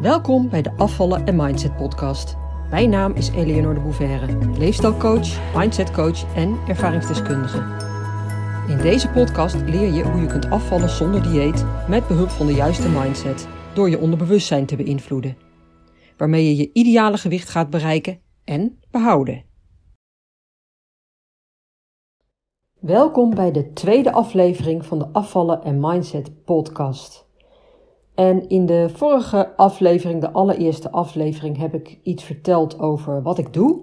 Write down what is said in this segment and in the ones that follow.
Welkom bij de Afvallen en Mindset podcast. Mijn naam is Eleonore de Bouverre, leefstijlcoach, mindsetcoach en ervaringsdeskundige. In deze podcast leer je hoe je kunt afvallen zonder dieet met behulp van de juiste mindset door je onderbewustzijn te beïnvloeden, waarmee je je ideale gewicht gaat bereiken en behouden. Welkom bij de tweede aflevering van de Afvallen en Mindset podcast. En in de vorige aflevering, de allereerste aflevering, heb ik iets verteld over wat ik doe.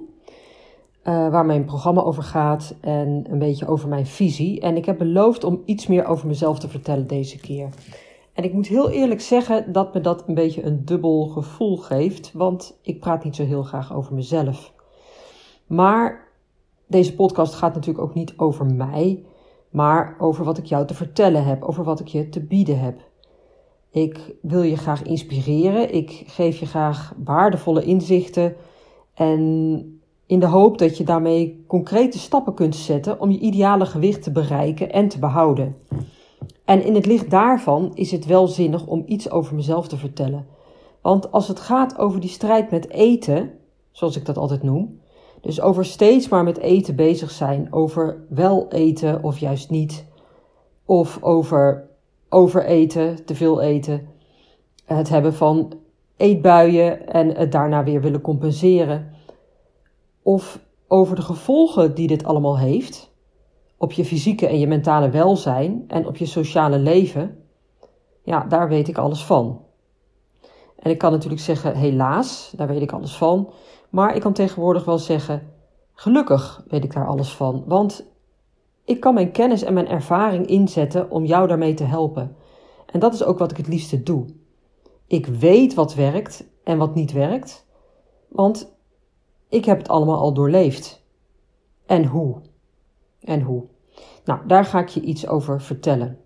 Uh, waar mijn programma over gaat en een beetje over mijn visie. En ik heb beloofd om iets meer over mezelf te vertellen deze keer. En ik moet heel eerlijk zeggen dat me dat een beetje een dubbel gevoel geeft, want ik praat niet zo heel graag over mezelf. Maar deze podcast gaat natuurlijk ook niet over mij, maar over wat ik jou te vertellen heb, over wat ik je te bieden heb. Ik wil je graag inspireren. Ik geef je graag waardevolle inzichten. En in de hoop dat je daarmee concrete stappen kunt zetten om je ideale gewicht te bereiken en te behouden. En in het licht daarvan is het wel zinnig om iets over mezelf te vertellen. Want als het gaat over die strijd met eten, zoals ik dat altijd noem, dus over steeds maar met eten bezig zijn, over wel eten of juist niet, of over overeten, te veel eten, het hebben van eetbuien en het daarna weer willen compenseren. Of over de gevolgen die dit allemaal heeft op je fysieke en je mentale welzijn en op je sociale leven. Ja, daar weet ik alles van. En ik kan natuurlijk zeggen, helaas, daar weet ik alles van. Maar ik kan tegenwoordig wel zeggen, gelukkig weet ik daar alles van. Want ik kan mijn kennis en mijn ervaring inzetten om jou daarmee te helpen. En dat is ook wat ik het liefste doe. Ik weet wat werkt en wat niet werkt, want ik heb het allemaal al doorleefd. En hoe? En hoe? Nou, daar ga ik je iets over vertellen.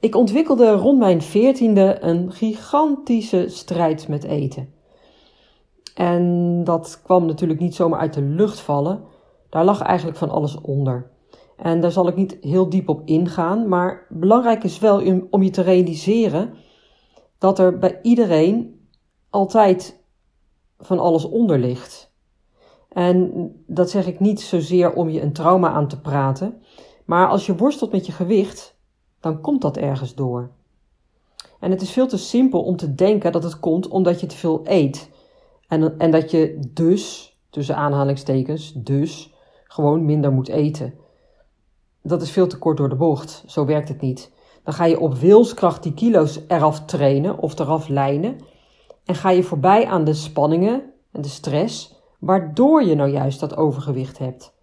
Ik ontwikkelde rond mijn veertiende een gigantische strijd met eten. En dat kwam natuurlijk niet zomaar uit de lucht vallen. Daar lag eigenlijk van alles onder. En daar zal ik niet heel diep op ingaan, maar belangrijk is wel om je te realiseren dat er bij iedereen altijd van alles onder ligt. En dat zeg ik niet zozeer om je een trauma aan te praten, maar als je worstelt met je gewicht, dan komt dat ergens door. En het is veel te simpel om te denken dat het komt omdat je te veel eet. En, en dat je dus, tussen aanhalingstekens, dus gewoon minder moet eten. Dat is veel te kort door de bocht. Zo werkt het niet. Dan ga je op wilskracht die kilo's eraf trainen of eraf lijnen. En ga je voorbij aan de spanningen en de stress, waardoor je nou juist dat overgewicht hebt.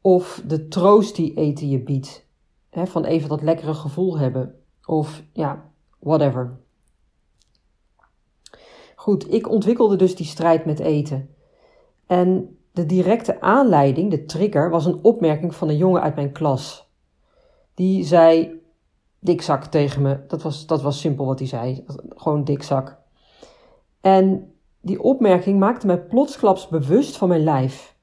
Of de troost die eten je biedt. Van even dat lekkere gevoel hebben. Of ja, whatever. Goed, ik ontwikkelde dus die strijd met eten. En de directe aanleiding, de trigger, was een opmerking van een jongen uit mijn klas. Die zei dikzak tegen me. Dat was, dat was simpel wat hij zei. Gewoon dikzak. En die opmerking maakte mij plotsklaps bewust van mijn lijf.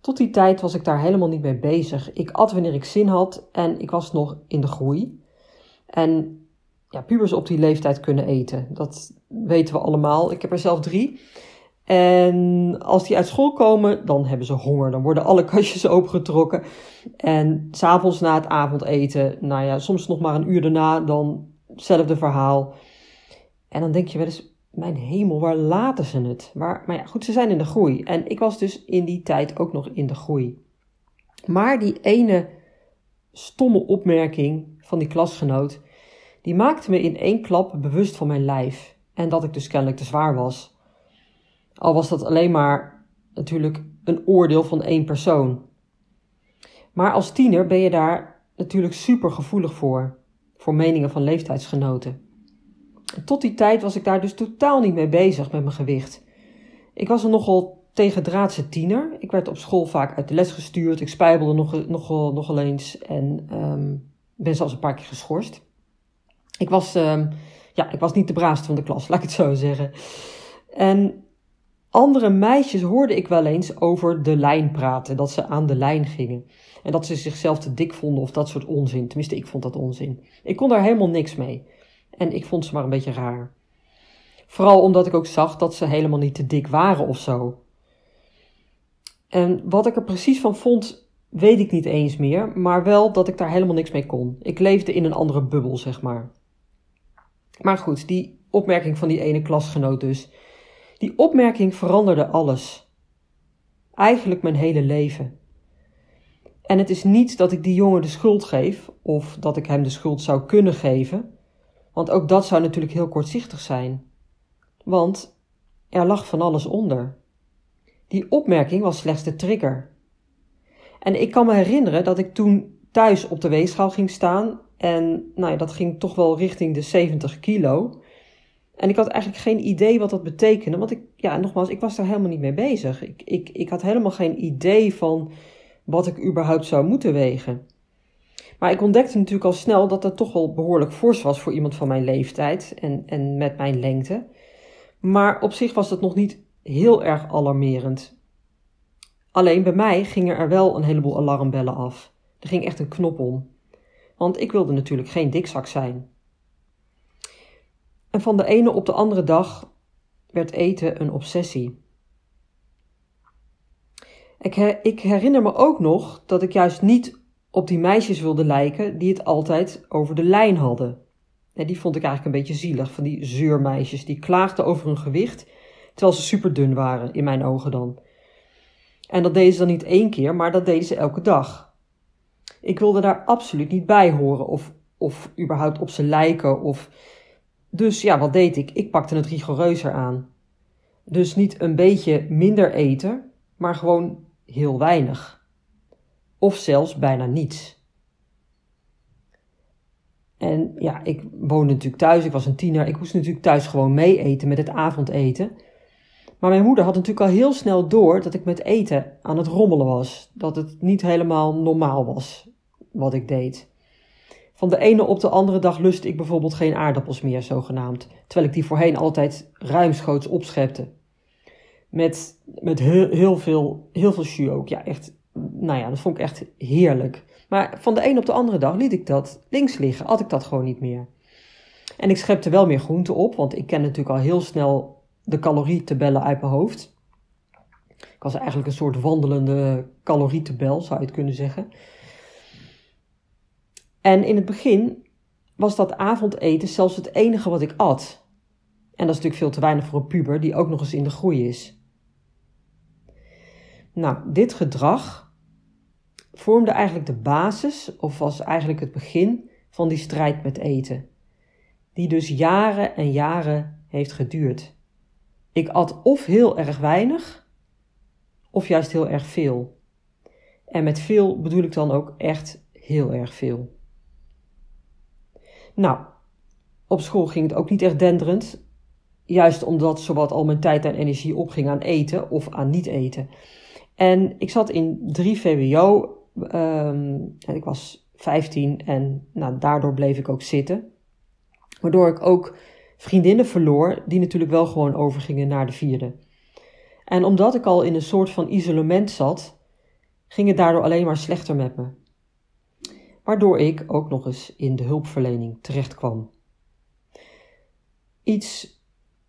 Tot die tijd was ik daar helemaal niet mee bezig. Ik at wanneer ik zin had en ik was nog in de groei. En ja, pubers op die leeftijd kunnen eten. Dat weten we allemaal. Ik heb er zelf drie. En als die uit school komen, dan hebben ze honger. Dan worden alle kastjes opengetrokken. En s'avonds na het avondeten, nou ja, soms nog maar een uur daarna, dan hetzelfde verhaal. En dan denk je wel eens, mijn hemel, waar laten ze het? Maar, maar ja, goed, ze zijn in de groei. En ik was dus in die tijd ook nog in de groei. Maar die ene stomme opmerking van die klasgenoot, die maakte me in één klap bewust van mijn lijf. En dat ik dus kennelijk te zwaar was. Al was dat alleen maar natuurlijk een oordeel van één persoon. Maar als tiener ben je daar natuurlijk super gevoelig voor, voor meningen van leeftijdsgenoten. Tot die tijd was ik daar dus totaal niet mee bezig met mijn gewicht. Ik was een nogal tegendraadse tiener. Ik werd op school vaak uit de les gestuurd. Ik spijbelde nog, nogal, nogal eens en um, ben zelfs een paar keer geschorst. Ik was, um, ja, ik was niet de braafste van de klas, laat ik het zo zeggen. En andere meisjes hoorde ik wel eens over de lijn praten, dat ze aan de lijn gingen. En dat ze zichzelf te dik vonden of dat soort onzin. Tenminste, ik vond dat onzin. Ik kon daar helemaal niks mee. En ik vond ze maar een beetje raar. Vooral omdat ik ook zag dat ze helemaal niet te dik waren of zo. En wat ik er precies van vond, weet ik niet eens meer, maar wel dat ik daar helemaal niks mee kon. Ik leefde in een andere bubbel, zeg maar. Maar goed, die opmerking van die ene klasgenoot dus. Die opmerking veranderde alles. Eigenlijk mijn hele leven. En het is niet dat ik die jongen de schuld geef, of dat ik hem de schuld zou kunnen geven, want ook dat zou natuurlijk heel kortzichtig zijn. Want er lag van alles onder. Die opmerking was slechts de trigger. En ik kan me herinneren dat ik toen thuis op de weegschaal ging staan en nou ja, dat ging toch wel richting de 70 kilo. En ik had eigenlijk geen idee wat dat betekende, want ik, ja, nogmaals, ik was daar helemaal niet mee bezig. Ik, ik, ik had helemaal geen idee van wat ik überhaupt zou moeten wegen. Maar ik ontdekte natuurlijk al snel dat dat toch wel behoorlijk fors was voor iemand van mijn leeftijd en, en met mijn lengte. Maar op zich was dat nog niet heel erg alarmerend. Alleen bij mij gingen er wel een heleboel alarmbellen af. Er ging echt een knop om. Want ik wilde natuurlijk geen dikzak zijn. En van de ene op de andere dag werd eten een obsessie. Ik, herinner me ook nog dat ik juist niet op die meisjes wilde lijken die het altijd over de lijn hadden. En die vond ik eigenlijk een beetje zielig, van die zeurmeisjes die klaagden over hun gewicht, terwijl ze super dun waren, in mijn ogen dan. En dat deden ze dan niet één keer, maar dat deden ze elke dag. Ik wilde daar absoluut niet bij horen of, of überhaupt op ze lijken. Of... Dus ja, wat deed ik? Ik pakte het rigoureuzer aan. Dus niet een beetje minder eten, maar gewoon heel weinig. Of zelfs bijna niets. En ja, ik woonde natuurlijk thuis, ik was een tiener, ik moest natuurlijk thuis gewoon mee eten met het avondeten. Maar mijn moeder had natuurlijk al heel snel door dat ik met eten aan het rommelen was. Dat het niet helemaal normaal was wat ik deed. Van de ene op de andere dag lustte ik bijvoorbeeld geen aardappels meer, zogenaamd. Terwijl ik die voorheen altijd ruimschoots opschepte. Met, met heel, veel, heel veel jus ook. Ja, echt, nou ja, dat vond ik echt heerlijk. Maar van de een op de andere dag liet ik dat links liggen. Had ik dat gewoon niet meer. En ik schepte wel meer groente op, want ik ken natuurlijk al heel snel de calorietabellen uit mijn hoofd. Ik was eigenlijk een soort wandelende calorietabel, zou je het kunnen zeggen. En in het begin was dat avondeten zelfs het enige wat ik at. En dat is natuurlijk veel te weinig voor een puber die ook nog eens in de groei is. Nou, dit gedrag vormde eigenlijk de basis, of was eigenlijk het begin van die strijd met eten. Die dus jaren en jaren heeft geduurd. Ik at of heel erg weinig, of juist heel erg veel. En met veel bedoel ik dan ook echt heel erg veel. Nou, op school ging het ook niet echt denderend. Juist omdat zowat al mijn tijd en energie opging aan eten of aan niet eten. En ik zat in 3 VWO um, en ik was 15 en nou, daardoor bleef ik ook zitten. Waardoor ik ook vriendinnen verloor die natuurlijk wel gewoon overgingen naar de vierde. En omdat ik al in een soort van isolement zat, ging het daardoor alleen maar slechter met me. Waardoor ik ook nog eens in de hulpverlening terecht kwam. Iets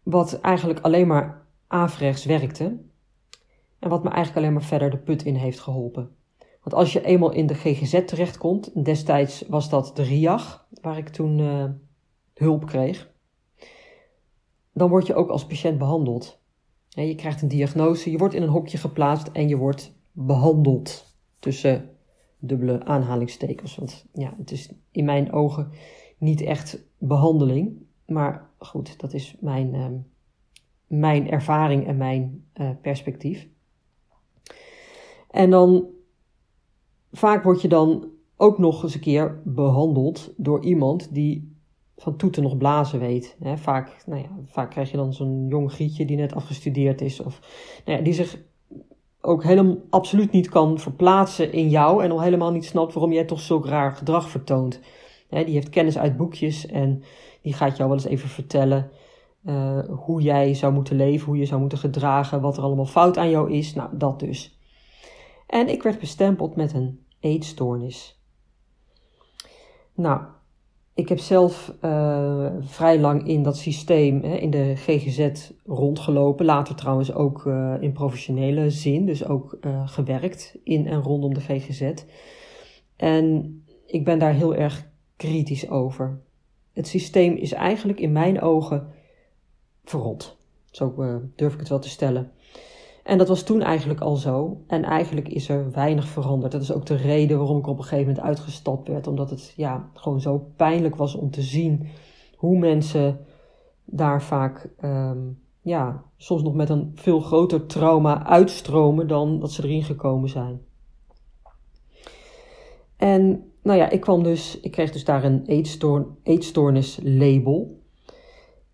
wat eigenlijk alleen maar averechts werkte en wat me eigenlijk alleen maar verder de put in heeft geholpen. Want als je eenmaal in de GGZ terechtkomt, destijds was dat de RIAG, waar ik toen uh, hulp kreeg, dan word je ook als patiënt behandeld. Je krijgt een diagnose, je wordt in een hokje geplaatst en je wordt behandeld. Tussen dubbele aanhalingstekens. Want ja, het is in mijn ogen niet echt behandeling. Maar goed, dat is mijn, uh, mijn ervaring en mijn uh, perspectief. En dan vaak word je dan ook nog eens een keer behandeld door iemand die van toeten nog blazen weet. Vaak, nou ja, vaak krijg je dan zo'n jong grietje die net afgestudeerd is. Of nou ja, die zich ook helemaal absoluut niet kan verplaatsen in jou. En al helemaal niet snapt waarom jij toch zulk raar gedrag vertoont. Hè, die heeft kennis uit boekjes en die gaat jou wel eens even vertellen... Uh, hoe jij zou moeten leven, hoe je zou moeten gedragen, wat er allemaal fout aan jou is. Nou, dat dus. En ik werd bestempeld met een eetstoornis. Nou, ik heb zelf uh, vrij lang in dat systeem, hè, in de GGZ, rondgelopen. Later trouwens ook uh, in professionele zin, dus ook uh, gewerkt in en rondom de GGZ. En ik ben daar heel erg kritisch over. Het systeem is eigenlijk in mijn ogen verrot. Zo durf ik het wel te stellen. En dat was toen eigenlijk al zo. En eigenlijk is er weinig veranderd. Dat is ook de reden waarom ik op een gegeven moment uitgestapt werd. Omdat het ja, gewoon zo pijnlijk was om te zien hoe mensen daar vaak um, ja, soms nog met een veel groter trauma uitstromen dan dat ze erin gekomen zijn. En nou ja, ik kwam dus, ik kreeg dus daar een eetstoornis label.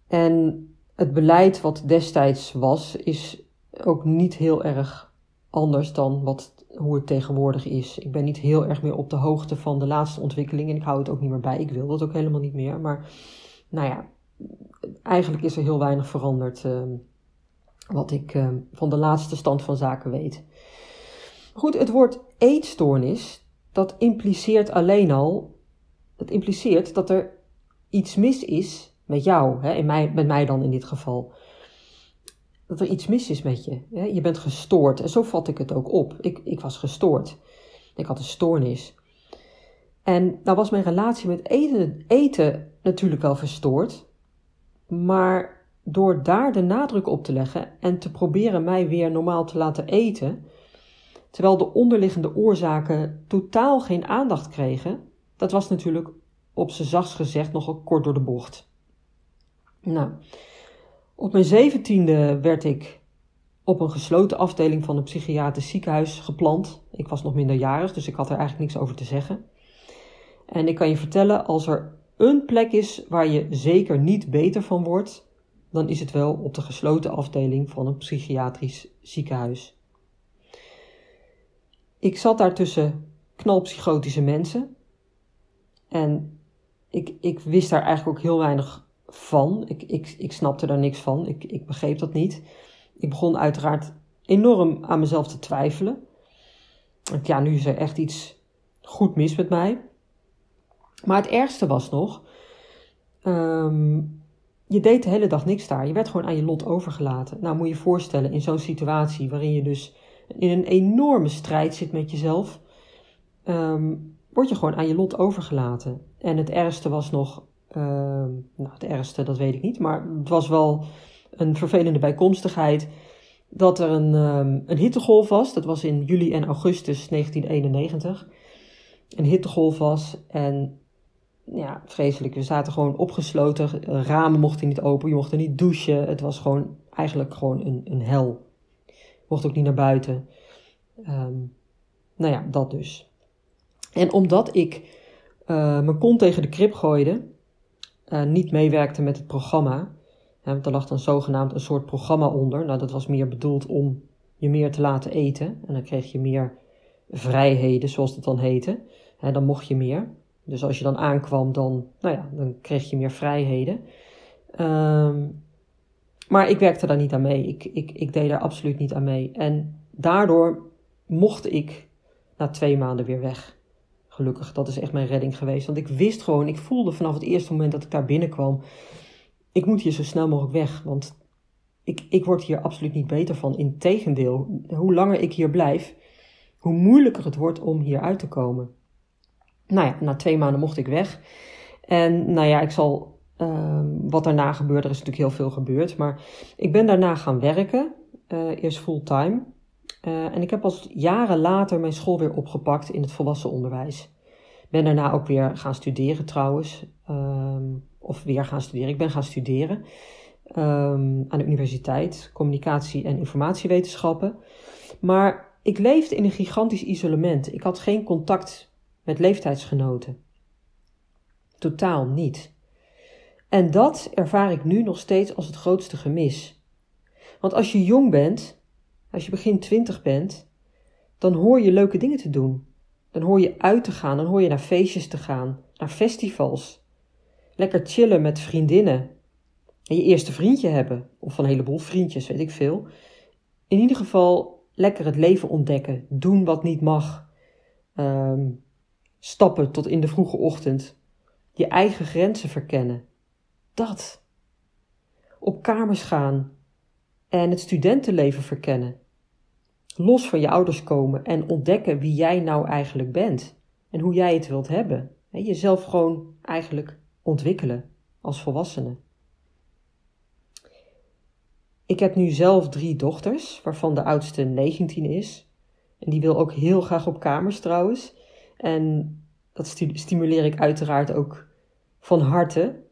En het beleid wat destijds was, is ook niet heel erg anders dan wat, hoe het tegenwoordig is. Ik ben niet heel erg meer op de hoogte van de laatste ontwikkelingen. En ik hou het ook niet meer bij. Ik wil dat ook helemaal niet meer. Maar nou ja, eigenlijk is er heel weinig veranderd. Uh, wat ik uh, van de laatste stand van zaken weet. Goed, het woord eetstoornis, dat impliceert alleen al. Het impliceert dat er iets mis is met jou, hè, in mij, met mij dan in dit geval dat er iets mis is met je. Je bent gestoord. En zo vat ik het ook op. Ik, ik was gestoord. Ik had een stoornis. En nou was mijn relatie met eten, eten natuurlijk wel verstoord. Maar door daar de nadruk op te leggen en te proberen mij weer normaal te laten eten, terwijl de onderliggende oorzaken totaal geen aandacht kregen, dat was natuurlijk op z'n zachts gezegd nogal kort door de bocht. Nou, op mijn zeventiende werd ik op een gesloten afdeling van een psychiatrisch ziekenhuis geplant. Ik was nog minderjarig, dus ik had er eigenlijk niks over te zeggen. En ik kan je vertellen, als er een plek is waar je zeker niet beter van wordt, dan is het wel op de gesloten afdeling van een psychiatrisch ziekenhuis. Ik zat daar tussen knalpsychotische mensen en ik, ik wist daar eigenlijk ook heel weinig van. Ik, ik, ik snapte daar niks van. Ik, ik begreep dat niet. Ik begon uiteraard enorm aan mezelf te twijfelen. Ja, nu is er echt iets goed mis met mij. Maar het ergste was nog, um, je deed de hele dag niks daar. Je werd gewoon aan je lot overgelaten. Nou, moet je je voorstellen, in zo'n situatie waarin je dus in een enorme strijd zit met jezelf, um, word je gewoon aan je lot overgelaten. En het ergste was nog, Ehm, nou, het ergste, dat weet ik niet. Maar het was wel een vervelende bijkomstigheid dat er een, um, een hittegolf was. Dat was in juli en augustus 1991. Een hittegolf was en ja, vreselijk. We zaten gewoon opgesloten. Ramen mochten niet open. Je mocht er niet douchen. Het was gewoon eigenlijk gewoon een, een hel. Je mocht ook niet naar buiten. Um, nou ja, dat dus. En omdat ik uh, mijn kont tegen de krip gooide, uh, niet meewerkte met het programma. want er lag dan zogenaamd een soort programma onder. Nou, dat was meer bedoeld om je meer te laten eten. En dan kreeg je meer vrijheden, zoals het dan heette. dan mocht je meer. Dus als je dan aankwam, dan, nou ja, dan kreeg je meer vrijheden. Um, maar ik werkte daar niet aan mee. Ik, ik, ik deed daar absoluut niet aan mee. En daardoor mocht ik na twee maanden weer weg. Gelukkig, dat is echt mijn redding geweest. Want ik wist gewoon, ik voelde vanaf het eerste moment dat ik daar binnenkwam, ik moet hier zo snel mogelijk weg. Want ik, ik word hier absoluut niet beter van. Integendeel, hoe langer ik hier blijf, hoe moeilijker het wordt om hier uit te komen. Nou ja, na twee maanden mocht ik weg. En nou ja, ik zal, uh, wat daarna gebeurde, er is natuurlijk heel veel gebeurd. Maar ik ben daarna gaan werken, uh, eerst fulltime. Uh, en ik heb pas jaren later mijn school weer opgepakt in het volwassen onderwijs. Ben daarna ook weer gaan studeren trouwens. Um, of weer gaan studeren. Ik ben gaan studeren um, aan de universiteit, communicatie en informatiewetenschappen. Maar ik leefde in een gigantisch isolement. Ik had geen contact met leeftijdsgenoten. Totaal niet. En dat ervaar ik nu nog steeds als het grootste gemis. Want als je jong bent, als je begin twintig bent, dan hoor je leuke dingen te doen. Dan hoor je uit te gaan, dan hoor je naar feestjes te gaan, naar festivals. Lekker chillen met vriendinnen. En je eerste vriendje hebben, of een heleboel vriendjes, weet ik veel. In ieder geval lekker het leven ontdekken, doen wat niet mag. Um, stappen tot in de vroege ochtend. Je eigen grenzen verkennen. Dat. Op kamers gaan en het studentenleven verkennen. Los van je ouders komen en ontdekken wie jij nou eigenlijk bent en hoe jij het wilt hebben. Jezelf gewoon eigenlijk ontwikkelen als volwassene. Ik heb nu zelf drie dochters, waarvan de oudste 19 is. En die wil ook heel graag op kamers trouwens. En dat stimuleer ik uiteraard ook van harte.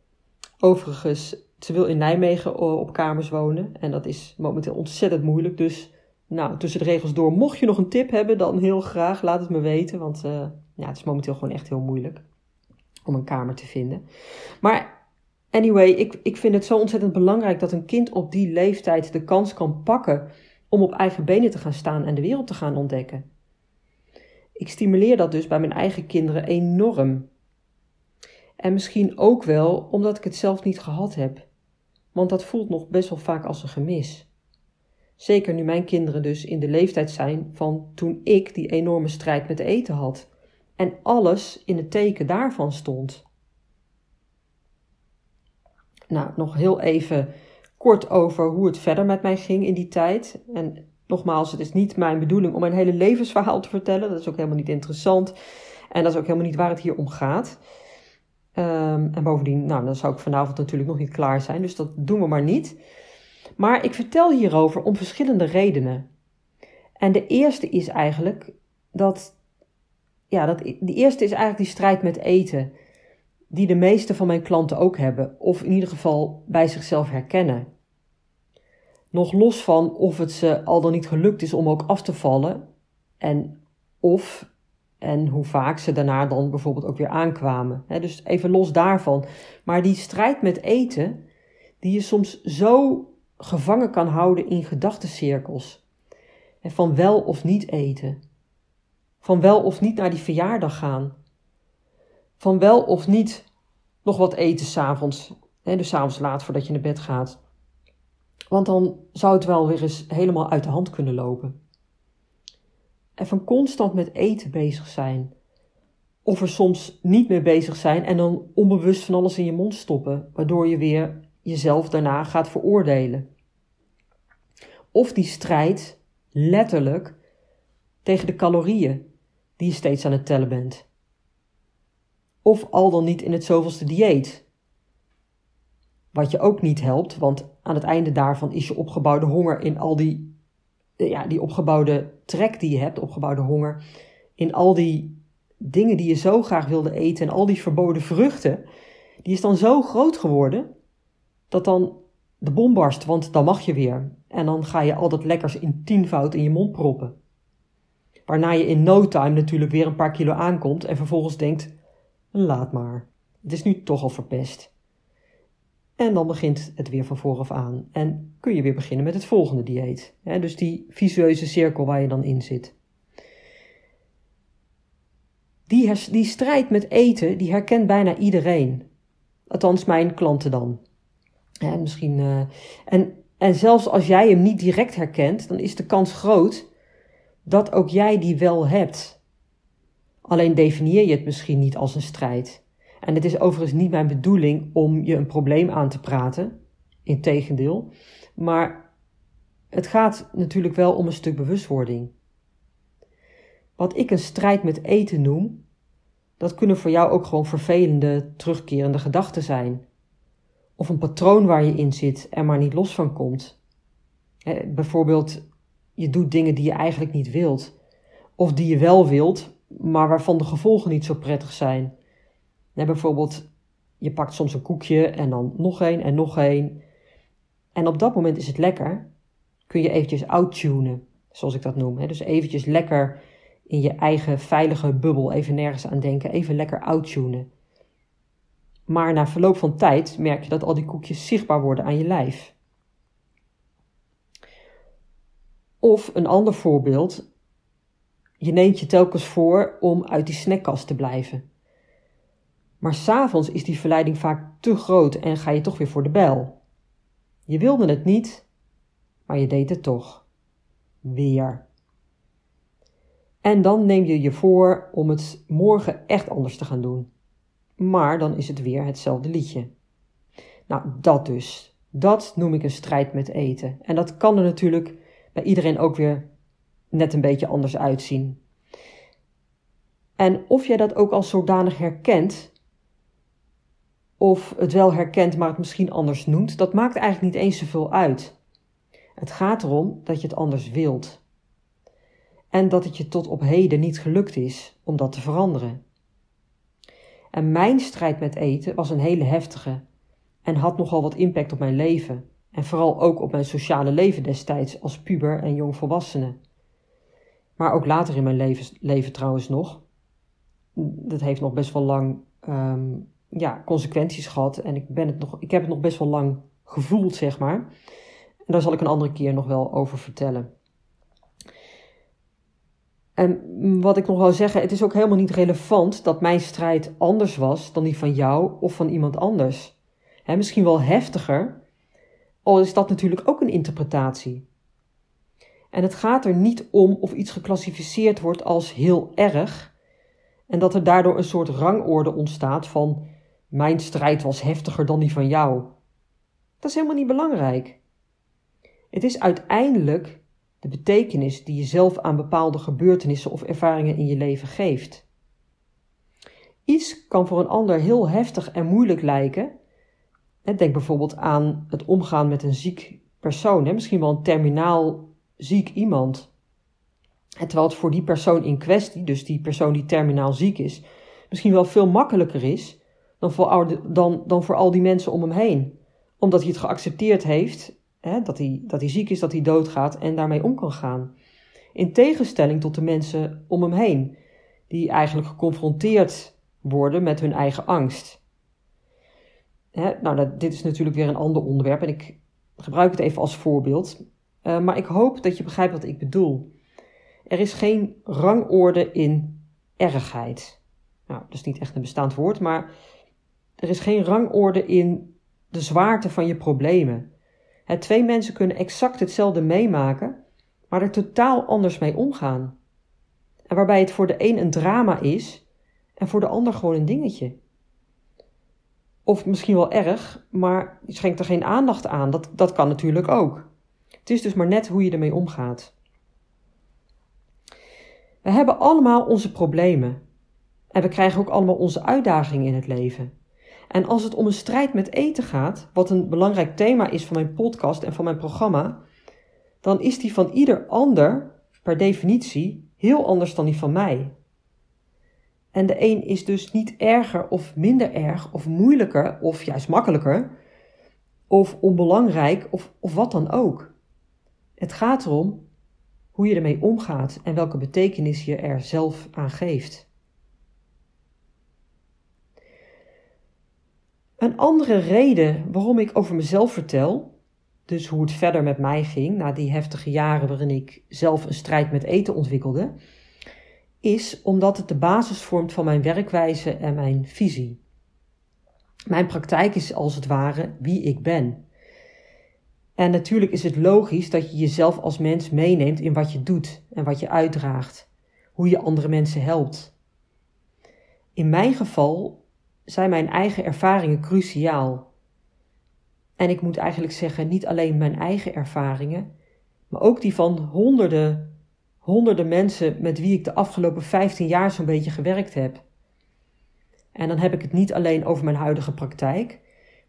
Overigens, ze wil in Nijmegen op kamers wonen. En dat is momenteel ontzettend moeilijk. Dus nou, tussen de regels door, mocht je nog een tip hebben, dan heel graag laat het me weten. Want uh, ja, het is momenteel gewoon echt heel moeilijk om een kamer te vinden. Maar anyway, ik, ik vind het zo ontzettend belangrijk dat een kind op die leeftijd de kans kan pakken om op eigen benen te gaan staan en de wereld te gaan ontdekken. Ik stimuleer dat dus bij mijn eigen kinderen enorm. En misschien ook wel omdat ik het zelf niet gehad heb. Want dat voelt nog best wel vaak als een gemis. Zeker nu mijn kinderen dus in de leeftijd zijn van toen ik die enorme strijd met eten had. En alles in het teken daarvan stond. Nou, nog heel even kort over hoe het verder met mij ging in die tijd. En nogmaals, het is niet mijn bedoeling om mijn hele levensverhaal te vertellen. Dat is ook helemaal niet interessant. En dat is ook helemaal niet waar het hier om gaat. Ehm, en bovendien, nou, dan zou ik vanavond natuurlijk nog niet klaar zijn. Dus dat doen we maar niet. Maar ik vertel hierover om verschillende redenen. En de eerste is eigenlijk dat, ja, dat, de eerste is eigenlijk die strijd met eten, die de meeste van mijn klanten ook hebben, of in ieder geval bij zichzelf herkennen. Nog los van of het ze al dan niet gelukt is om ook af te vallen, en of en hoe vaak ze daarna dan bijvoorbeeld ook weer aankwamen. dus even los daarvan. Maar die strijd met eten, die je soms zo gevangen kan houden in gedachtencirkels. Van wel of niet eten. Van wel of niet naar die verjaardag gaan. Van wel of niet nog wat eten s'avonds. Dus s'avonds laat voordat je naar bed gaat. Want dan zou het wel weer eens helemaal uit de hand kunnen lopen. En van constant met eten bezig zijn. Of er soms niet mee bezig zijn en dan onbewust van alles in je mond stoppen, waardoor je weer jezelf daarna gaat veroordelen. Of die strijd, letterlijk, tegen de calorieën die je steeds aan het tellen bent. Of al dan niet in het zoveelste dieet. Wat je ook niet helpt, want aan het einde daarvan is je opgebouwde honger in al die, ja, die opgebouwde trek die je hebt, opgebouwde honger, in al die dingen die je zo graag wilde eten en al die verboden vruchten, die is dan zo groot geworden dat dan de bom barst, want dan mag je weer. En dan ga je al dat lekkers in tienvoud in je mond proppen. Waarna je in no time natuurlijk weer een paar kilo aankomt en vervolgens denkt: laat maar, het is nu toch al verpest. En dan begint het weer van vooraf aan en kun je weer beginnen met het volgende dieet. dus die visueuze cirkel waar je dan in zit. Die, die strijd met eten, die herkent bijna iedereen. Althans, mijn klanten dan. Ja, misschien, uh, en, en zelfs als jij hem niet direct herkent, dan is de kans groot dat ook jij die wel hebt. Alleen definieer je het misschien niet als een strijd. En het is overigens niet mijn bedoeling om je een probleem aan te praten. Integendeel. Maar het gaat natuurlijk wel om een stuk bewustwording. Wat ik een strijd met eten noem, dat kunnen voor jou ook gewoon vervelende, terugkerende gedachten zijn of een patroon waar je in zit en maar niet los van komt. bijvoorbeeld, je doet dingen die je eigenlijk niet wilt, of die je wel wilt, maar waarvan de gevolgen niet zo prettig zijn. bijvoorbeeld, je pakt soms een koekje en dan nog een en nog een. En op dat moment is het lekker. Kun je eventjes outtunen, zoals ik dat noem. Dus eventjes lekker in je eigen veilige bubbel, even nergens aan denken, even lekker outtunen. Maar na verloop van tijd merk je dat al die koekjes zichtbaar worden aan je lijf. Of een ander voorbeeld. Je neemt je telkens voor om uit die snackkast te blijven. Maar s'avonds is die verleiding vaak te groot en ga je toch weer voor de bel. Je wilde het niet, maar je deed het toch. Weer. En dan neem je je voor om het morgen echt anders te gaan doen. Maar dan is het weer hetzelfde liedje. Nou, dat dus. Dat noem ik een strijd met eten. En dat kan er natuurlijk bij iedereen ook weer net een beetje anders uitzien. En of jij dat ook als zodanig herkent, of het wel herkent, maar het misschien anders noemt, dat maakt eigenlijk niet eens zoveel uit. Het gaat erom dat je het anders wilt. En dat het je tot op heden niet gelukt is om dat te veranderen. En mijn strijd met eten was een hele heftige en had nogal wat impact op mijn leven. En vooral ook op mijn sociale leven destijds als puber en jongvolwassene. Maar ook later in mijn leven, leven trouwens nog. Dat heeft nog best wel lang ehm, ja, consequenties gehad. En ik, ben het nog, ik heb het nog best wel lang gevoeld, zeg maar. En daar zal ik een andere keer nog wel over vertellen. En wat ik nog wil zeggen, het is ook helemaal niet relevant dat mijn strijd anders was dan die van jou of van iemand anders. Misschien wel heftiger, al is dat natuurlijk ook een interpretatie. En het gaat er niet om of iets geclassificeerd wordt als heel erg en dat er daardoor een soort rangorde ontstaat van mijn strijd was heftiger dan die van jou. Dat is helemaal niet belangrijk. Het is uiteindelijk de betekenis die je zelf aan bepaalde gebeurtenissen of ervaringen in je leven geeft. Iets kan voor een ander heel heftig en moeilijk lijken. Denk bijvoorbeeld aan het omgaan met een ziek persoon, misschien wel een terminaal ziek iemand. terwijl het voor die persoon in kwestie, dus die persoon die terminaal ziek is, misschien wel veel makkelijker is dan voor, dan, dan voor al die mensen om hem heen. Omdat hij het geaccepteerd heeft hè, dat, hij, dat hij ziek is, dat hij doodgaat en daarmee om kan gaan. In tegenstelling tot de mensen om hem heen, die eigenlijk geconfronteerd worden met hun eigen angst. Hè, nou, dat, dit is natuurlijk weer een ander onderwerp en ik gebruik het even als voorbeeld. Uh, maar ik hoop dat je begrijpt wat ik bedoel. Er is geen rangorde in ergheid. Nou, dat is niet echt een bestaand woord, maar er is geen rangorde in de zwaarte van je problemen. Het twee mensen kunnen exact hetzelfde meemaken, maar er totaal anders mee omgaan. En waarbij het voor de een een drama is en voor de ander gewoon een dingetje. Of misschien wel erg, maar je schenkt er geen aandacht aan. Dat, dat kan natuurlijk ook. Het is dus maar net hoe je ermee omgaat. We hebben allemaal onze problemen. En we krijgen ook allemaal onze uitdagingen in het leven. En als het om een strijd met eten gaat, wat een belangrijk thema is van mijn podcast en van mijn programma, dan is die van ieder ander per definitie heel anders dan die van mij. En de een is dus niet erger of minder erg of moeilijker of juist makkelijker of onbelangrijk of, of wat dan ook. Het gaat erom hoe je ermee omgaat en welke betekenis je er zelf aan geeft. Een andere reden waarom ik over mezelf vertel, dus hoe het verder met mij ging na die heftige jaren waarin ik zelf een strijd met eten ontwikkelde, is omdat het de basis vormt van mijn werkwijze en mijn visie. Mijn praktijk is als het ware wie ik ben. En natuurlijk is het logisch dat je jezelf als mens meeneemt in wat je doet en wat je uitdraagt, hoe je andere mensen helpt. In mijn geval zijn mijn eigen ervaringen cruciaal. En ik moet eigenlijk zeggen, niet alleen mijn eigen ervaringen, maar ook die van honderden, honderden mensen met wie ik de afgelopen 15 jaar zo'n beetje gewerkt heb. En dan heb ik het niet alleen over mijn huidige praktijk,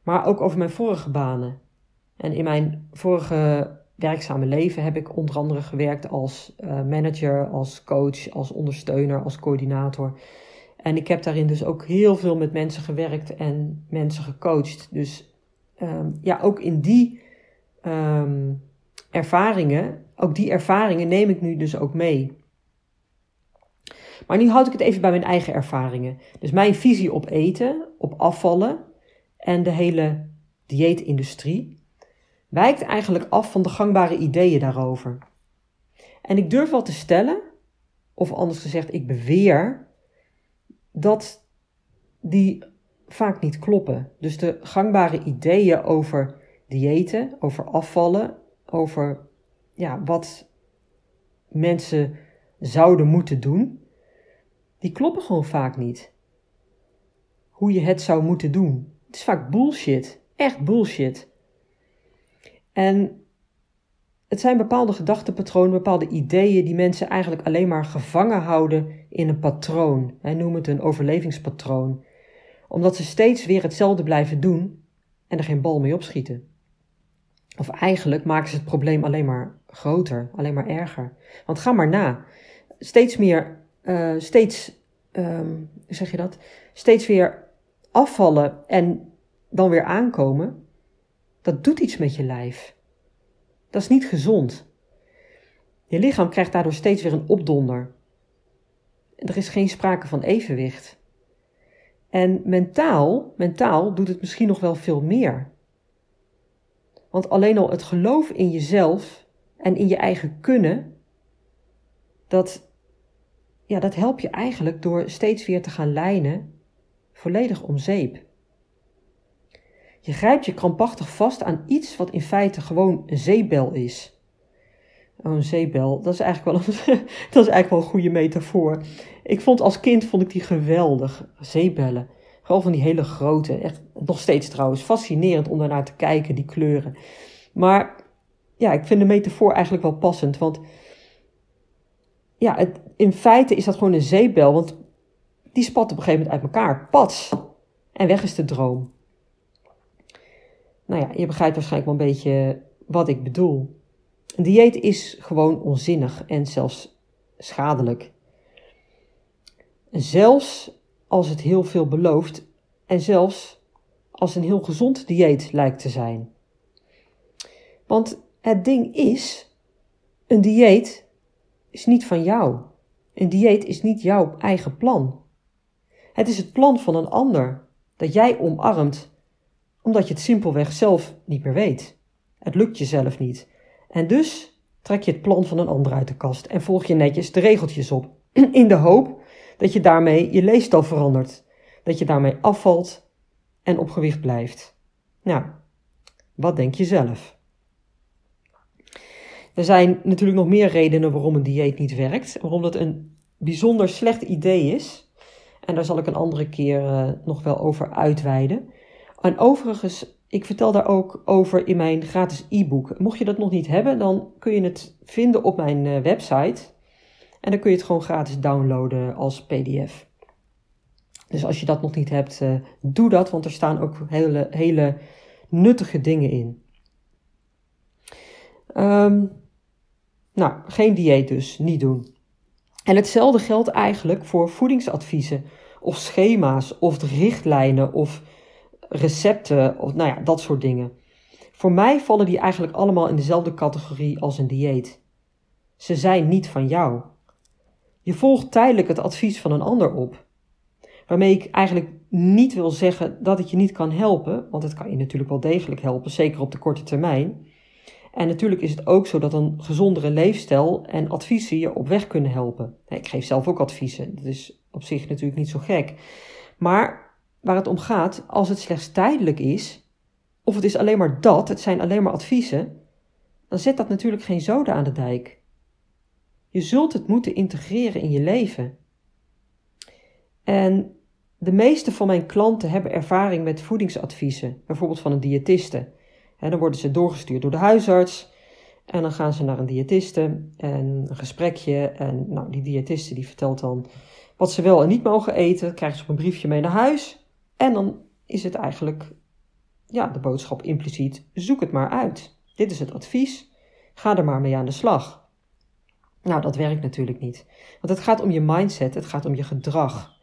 maar ook over mijn vorige banen. En in mijn vorige werkzame leven heb ik onder andere gewerkt als uh, manager, als coach, als ondersteuner, als coördinator. En ik heb daarin dus ook heel veel met mensen gewerkt en mensen gecoacht. Dus um, ja, ook in die um, ervaringen, ook die ervaringen neem ik nu dus ook mee. Maar nu houd ik het even bij mijn eigen ervaringen. Dus mijn visie op eten, op afvallen en de hele dieetindustrie wijkt eigenlijk af van de gangbare ideeën daarover. En ik durf wel te stellen, of anders gezegd, ik beweer dat die vaak niet kloppen. Dus de gangbare ideeën over diëten, over afvallen, over ja, wat mensen zouden moeten doen, die kloppen gewoon vaak niet. hoe je het zou moeten doen. Het is vaak bullshit. Echt bullshit. En het zijn bepaalde gedachtepatronen, bepaalde ideeën die mensen eigenlijk alleen maar gevangen houden in een patroon. Wij noemen het een overlevingspatroon. Omdat ze steeds weer hetzelfde blijven doen en er geen bal mee opschieten. Of eigenlijk maken ze het probleem alleen maar groter, alleen maar erger. Want ga maar na. Steeds meer, uh, steeds, um, hoe zeg je dat? Steeds weer afvallen en dan weer aankomen. Dat doet iets met je lijf. Dat is niet gezond. Je lichaam krijgt daardoor steeds weer een opdonder. Er is geen sprake van evenwicht. En mentaal, mentaal doet het misschien nog wel veel meer. Want alleen al het geloof in jezelf en in je eigen kunnen, dat, ja, dat helpt je eigenlijk door steeds weer te gaan lijnen volledig om zeep. Je grijpt je krampachtig vast aan iets wat in feite gewoon een zeebel is. Oh, een zeebel, dat is eigenlijk wel een, dat is eigenlijk wel een goede metafoor. Ik vond als kind vond ik die geweldig, zeebellen. Vooral van die hele grote, echt nog steeds trouwens, fascinerend om daarnaar te kijken, die kleuren. Maar ja, ik vind de metafoor eigenlijk wel passend, want ja, het, in feite is dat gewoon een zeebel, want die spat op een gegeven moment uit elkaar. Pats! En weg is de droom. Nou ja, je begrijpt waarschijnlijk wel een beetje wat ik bedoel. Een dieet is gewoon onzinnig en zelfs schadelijk. Zelfs als het heel veel belooft en zelfs als een heel gezond dieet lijkt te zijn. Want het ding is, een dieet is niet van jou. Een dieet is niet jouw eigen plan. Het is het plan van een ander dat jij omarmt omdat je het simpelweg zelf niet meer weet. Het lukt jezelf niet. En dus trek je het plan van een ander uit de kast en volg je netjes de regeltjes op. In de hoop dat je daarmee je leefstijl verandert. Dat je daarmee afvalt en op gewicht blijft. Nou, wat denk je zelf? Er zijn natuurlijk nog meer redenen waarom een dieet niet werkt. Waarom dat een bijzonder slecht idee is. En daar zal ik een andere keer uh, nog wel over uitweiden. En overigens, ik vertel daar ook over in mijn gratis e-book. Mocht je dat nog niet hebben, dan kun je het vinden op mijn uh, website. En dan kun je het gewoon gratis downloaden als PDF. Dus als je dat nog niet hebt, uh, doe dat, want er staan ook hele, hele nuttige dingen in. Um, nou, geen dieet dus, niet doen. En hetzelfde geldt eigenlijk voor voedingsadviezen of schema's of richtlijnen of recepten of nou ja, dat soort dingen. Voor mij vallen die eigenlijk allemaal in dezelfde categorie als een dieet. Ze zijn niet van jou. Je volgt tijdelijk het advies van een ander op. Waarmee ik eigenlijk niet wil zeggen dat het je niet kan helpen, want het kan je natuurlijk wel degelijk helpen, zeker op de korte termijn. En natuurlijk is het ook zo dat een gezondere leefstijl en adviezen je op weg kunnen helpen. Ik geef zelf ook adviezen, dat is op zich natuurlijk niet zo gek. Maar waar het om gaat, als het slechts tijdelijk is, of het is alleen maar dat, het zijn alleen maar adviezen, dan zet dat natuurlijk geen zoden aan de dijk. Je zult het moeten integreren in je leven. En de meeste van mijn klanten hebben ervaring met voedingsadviezen, bijvoorbeeld van een diëtiste. Dan worden ze doorgestuurd door de huisarts. En dan gaan ze naar een diëtiste en een gesprekje. En nou, die diëtiste die vertelt dan wat ze wel en niet mogen eten. Krijgen ze op een briefje mee naar huis. En dan is het eigenlijk ja, de boodschap impliciet: zoek het maar uit. Dit is het advies. Ga er maar mee aan de slag. Nou, dat werkt natuurlijk niet. Want het gaat om je mindset, het gaat om je gedrag.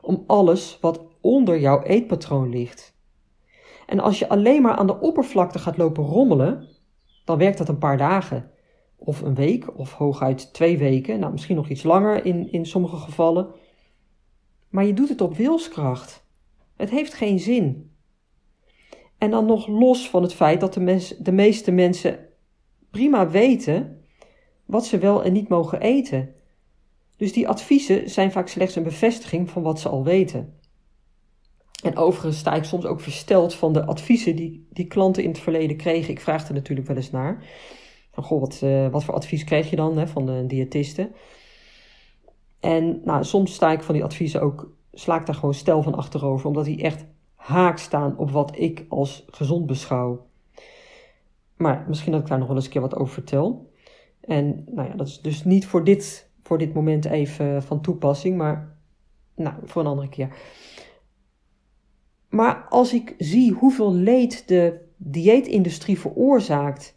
Om alles wat onder jouw eetpatroon ligt. En als je alleen maar aan de oppervlakte gaat lopen rommelen, dan werkt dat een paar dagen. Of een week, of hooguit twee weken. Nou, misschien nog iets langer in, in sommige gevallen. Maar je doet het op wilskracht. Het heeft geen zin. En dan nog los van het feit dat de, mens, de meeste mensen prima weten wat ze wel en niet mogen eten. Dus die adviezen zijn vaak slechts een bevestiging van wat ze al weten. En overigens sta ik soms ook versteld van de adviezen die, die klanten in het verleden kregen. Ik vraag er natuurlijk wel eens naar. Van, goh, wat, uh, wat voor advies kreeg je dan hè, van de diëtiste? En nou, soms sta ik van die adviezen ook sla ik daar gewoon stel van achterover, omdat die echt haak staan op wat ik als gezond beschouw. Maar misschien dat ik daar nog wel eens een keer wat over vertel. En nou ja, dat is dus niet voor dit, voor dit moment even van toepassing, maar nou, voor een andere keer. Maar als ik zie hoeveel leed de dieetindustrie veroorzaakt,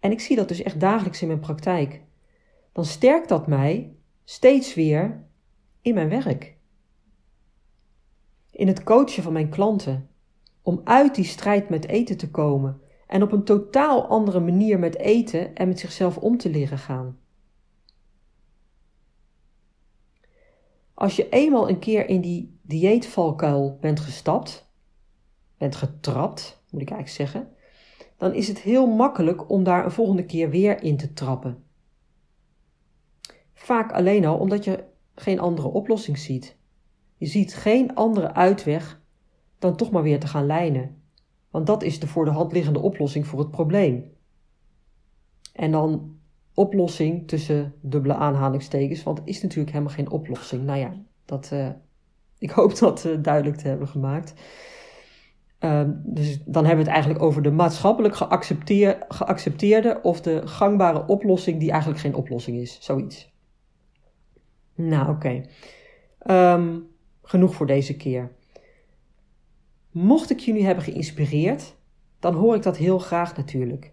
en ik zie dat dus echt dagelijks in mijn praktijk, dan sterkt dat mij steeds weer in mijn werk. In het coachen van mijn klanten. Om uit die strijd met eten te komen en op een totaal andere manier met eten en met zichzelf om te leren gaan. Als je eenmaal een keer in die dieetvalkuil bent gestapt, bent getrapt, moet ik eigenlijk zeggen, dan is het heel makkelijk om daar een volgende keer weer in te trappen. Vaak alleen al omdat je geen andere oplossing ziet. Je ziet geen andere uitweg dan toch maar weer te gaan lijnen. Want dat is de voor de hand liggende oplossing voor het probleem. En dan oplossing tussen dubbele aanhalingstekens, want het is natuurlijk helemaal geen oplossing. Nou ja, dat, uh, ik hoop dat uh, duidelijk te hebben gemaakt. Uh, dus dan hebben we het eigenlijk over de maatschappelijk geaccepteer, geaccepteerde of de gangbare oplossing die eigenlijk geen oplossing is. Zoiets. Nou, oké. Okay. Um, genoeg voor deze keer. Mocht ik jullie hebben geïnspireerd, dan hoor ik dat heel graag natuurlijk.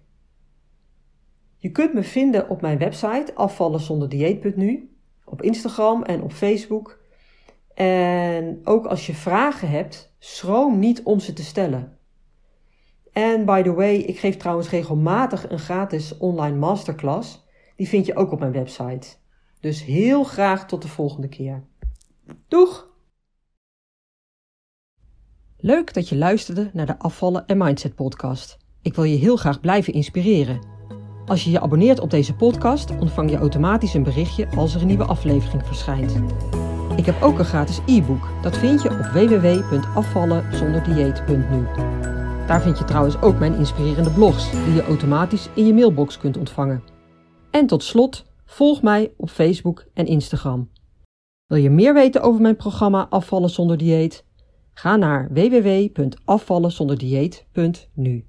Je kunt me vinden op mijn website afvallenzonderdieet.nu, op Instagram en op Facebook. En ook als je vragen hebt, schroom niet om ze te stellen. En by the way, ik geef trouwens regelmatig een gratis online masterclass. Die vind je ook op mijn website. Dus heel graag tot de volgende keer. Doeg! Leuk dat je luisterde naar de Afvallen en Mindset podcast. Ik wil je heel graag blijven inspireren. Als je je abonneert op deze podcast, ontvang je automatisch een berichtje als er een nieuwe aflevering verschijnt. Ik heb ook een gratis e-book. Dat vind je op www.afvallenzonderdieet.nu. Daar vind je trouwens ook mijn inspirerende blogs, die je automatisch in je mailbox kunt ontvangen. En tot slot, volg mij op Facebook en Instagram. Wil je meer weten over mijn programma Afvallen zonder dieet? Ga naar www.afvallenzonderdieet.nu.